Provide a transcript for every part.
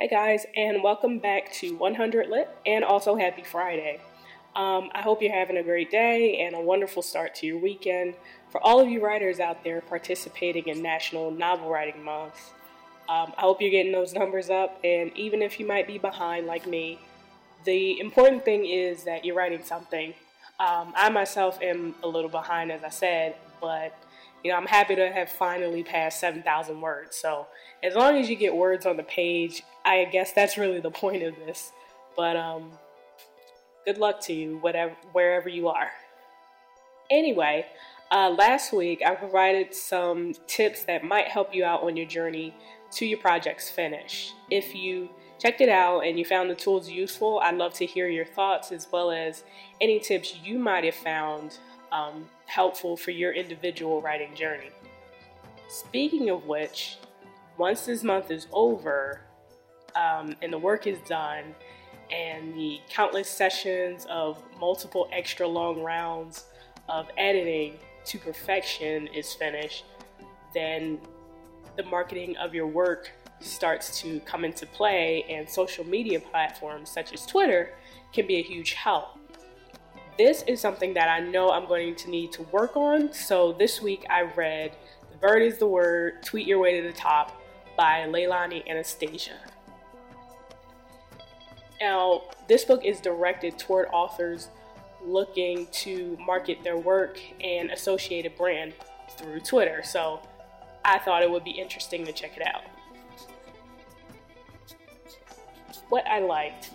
Hey guys, and welcome back to 100 Lit and also happy Friday. Um, I hope you're having a great day and a wonderful start to your weekend. For all of you writers out there participating in National Novel Writing Month, um, I hope you're getting those numbers up, and even if you might be behind like me, the important thing is that you're writing something. Um, I myself am a little behind, as I said, but you know, I'm happy to have finally passed 7,000 words. So, as long as you get words on the page, I guess that's really the point of this. But um, good luck to you, whatever, wherever you are. Anyway, uh, last week I provided some tips that might help you out on your journey to your project's finish. If you checked it out and you found the tools useful, I'd love to hear your thoughts as well as any tips you might have found um, helpful for your individual writing journey. Speaking of which, once this month is over um, and the work is done, and the countless sessions of multiple extra long rounds of editing to perfection is finished, then the marketing of your work starts to come into play, and social media platforms such as Twitter can be a huge help. This is something that I know I'm going to need to work on. So this week I read The Bird is the Word, Tweet Your Way to the Top by Leilani Anastasia. Now, this book is directed toward authors looking to market their work and associated brand through Twitter. So I thought it would be interesting to check it out. What I liked,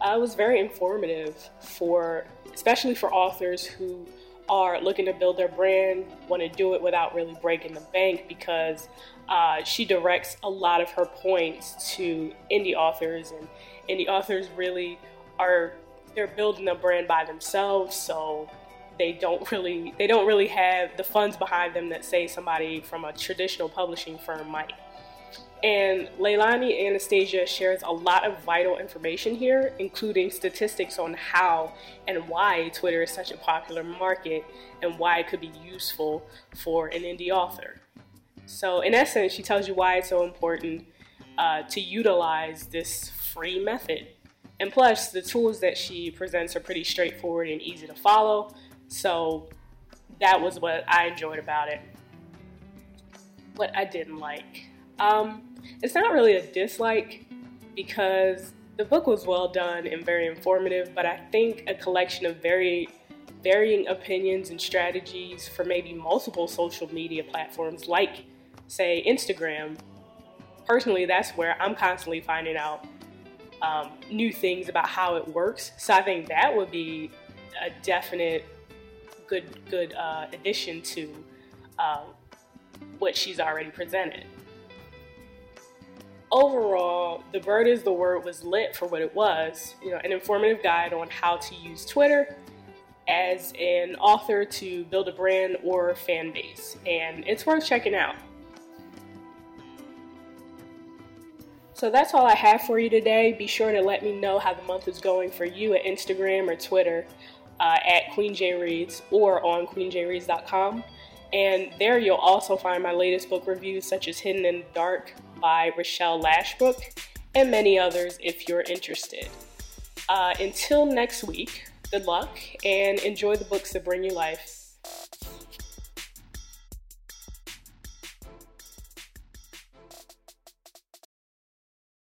uh, was very informative for especially for authors who are looking to build their brand, want to do it without really breaking the bank because uh, she directs a lot of her points to indie authors, and indie authors really are they're building a brand by themselves, so they don't really they don't really have the funds behind them that say somebody from a traditional publishing firm might. And Leilani Anastasia shares a lot of vital information here, including statistics on how and why Twitter is such a popular market and why it could be useful for an indie author. So, in essence, she tells you why it's so important uh, to utilize this free method. And plus, the tools that she presents are pretty straightforward and easy to follow. So, that was what I enjoyed about it. What I didn't like. Um, it's not really a dislike because the book was well done and very informative, but I think a collection of very varying opinions and strategies for maybe multiple social media platforms like say Instagram. Personally, that's where I'm constantly finding out um, new things about how it works. So I think that would be a definite good good uh, addition to uh, what she's already presented overall, The Bird is the Word was lit for what it was, you know, an informative guide on how to use Twitter as an author to build a brand or fan base. And it's worth checking out. So that's all I have for you today. Be sure to let me know how the month is going for you at Instagram or Twitter uh, at QueenJReads or on queenjreads.com. And there you'll also find my latest book reviews, such as Hidden in the Dark by Rochelle Lashbrook, and many others if you're interested. Uh, until next week, good luck and enjoy the books that bring you life.